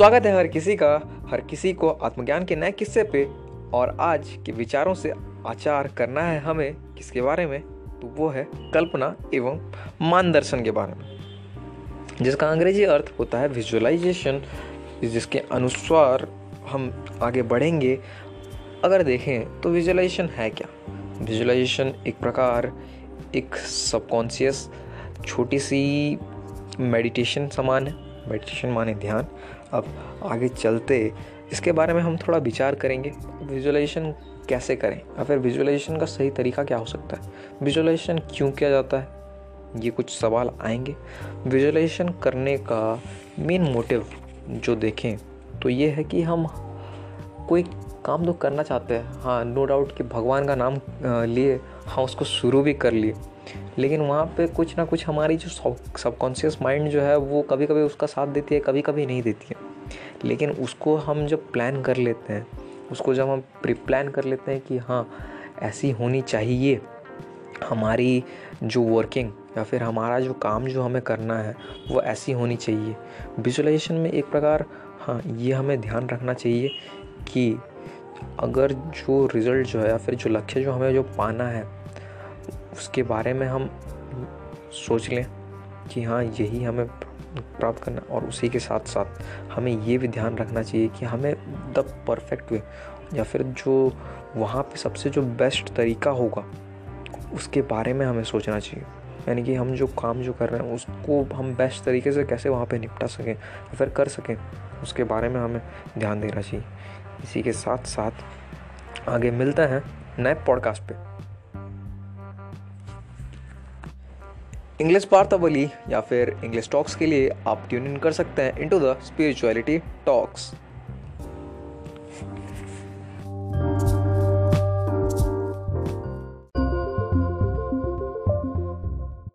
स्वागत है हर किसी का, हर किसी को आत्मज्ञान के नए किस्से पे। और आज के विचारों से आचार करना है हमें किसके बारे में? तो वो है कल्पना एवं मानदर्शन के बारे में, जिसका अंग्रेज़ी अर्थ होता है विजुअलाइजेशन जिसके अनुसार हम आगे बढ़ेंगे। अगर देखें तो विजुअलाइजेशन है क्या? विजुअलाइजेशन एक प्रकार, एक सबकॉन्शियस छोटी सी मेडिटेशन समान है। मेडिटेशन माने ध्यान। अब आगे चलते, इसके बारे में हम थोड़ा विचार करेंगे। विजुअलाइजेशन कैसे करें? या फिर विजुअलाइजेशन का सही तरीका क्या हो सकता है? विजुअलाइजेशन क्यों किया जाता है? ये कुछ सवाल आएँगे। विजुअलाइजेशन करने का मेन मोटिव जो देखें तो ये है कि हम कोई काम तो करना चाहते हैं। हाँ नो डाउट कि भगवान का नाम लिए हाँ उसको शुरू भी कर लिए। लेकिन वहाँ पे कुछ ना कुछ हमारी जो सबकॉन्शियस माइंड जो है, वो कभी कभी उसका साथ देती है कभी कभी नहीं देती है। लेकिन उसको हम जब प्लान कर लेते हैं, उसको जब हम प्री प्लान कर लेते हैं कि हाँ ऐसी होनी चाहिए, हमारी जो वर्किंग या फिर हमारा जो काम जो हमें करना है, वो ऐसी होनी चाहिए। विजुलाइजेशन में एक प्रकार हाँ ये हमें ध्यान रखना चाहिए कि अगर जो रिज़ल्ट जो है या फिर जो लक्ष्य जो हमें जो पाना है उसके बारे में हम सोच लें कि हाँ यही हमें प्राप्त करना और उसी के साथ साथ हमें ये भी ध्यान रखना चाहिए कि हमें द परफेक्ट वे या फिर जो वहाँ पे सबसे जो बेस्ट तरीका होगा, उसके बारे में हमें सोचना चाहिए। यानी कि हम जो काम जो कर रहे हैं, उसको हम बेस्ट तरीके से कैसे वहाँ पे निपटा सकें या फिर कर सकें, उसके बारे में हमें ध्यान देना चाहिए। इसी के साथ साथ आगे मिलते हैं नए पॉडकास्ट पे। इंग्लिश वार्तावली या फिर इंग्लिश टॉक्स के लिए आप ट्यून इन कर सकते हैं इनटू द स्पिरिचुअलिटी टॉक्स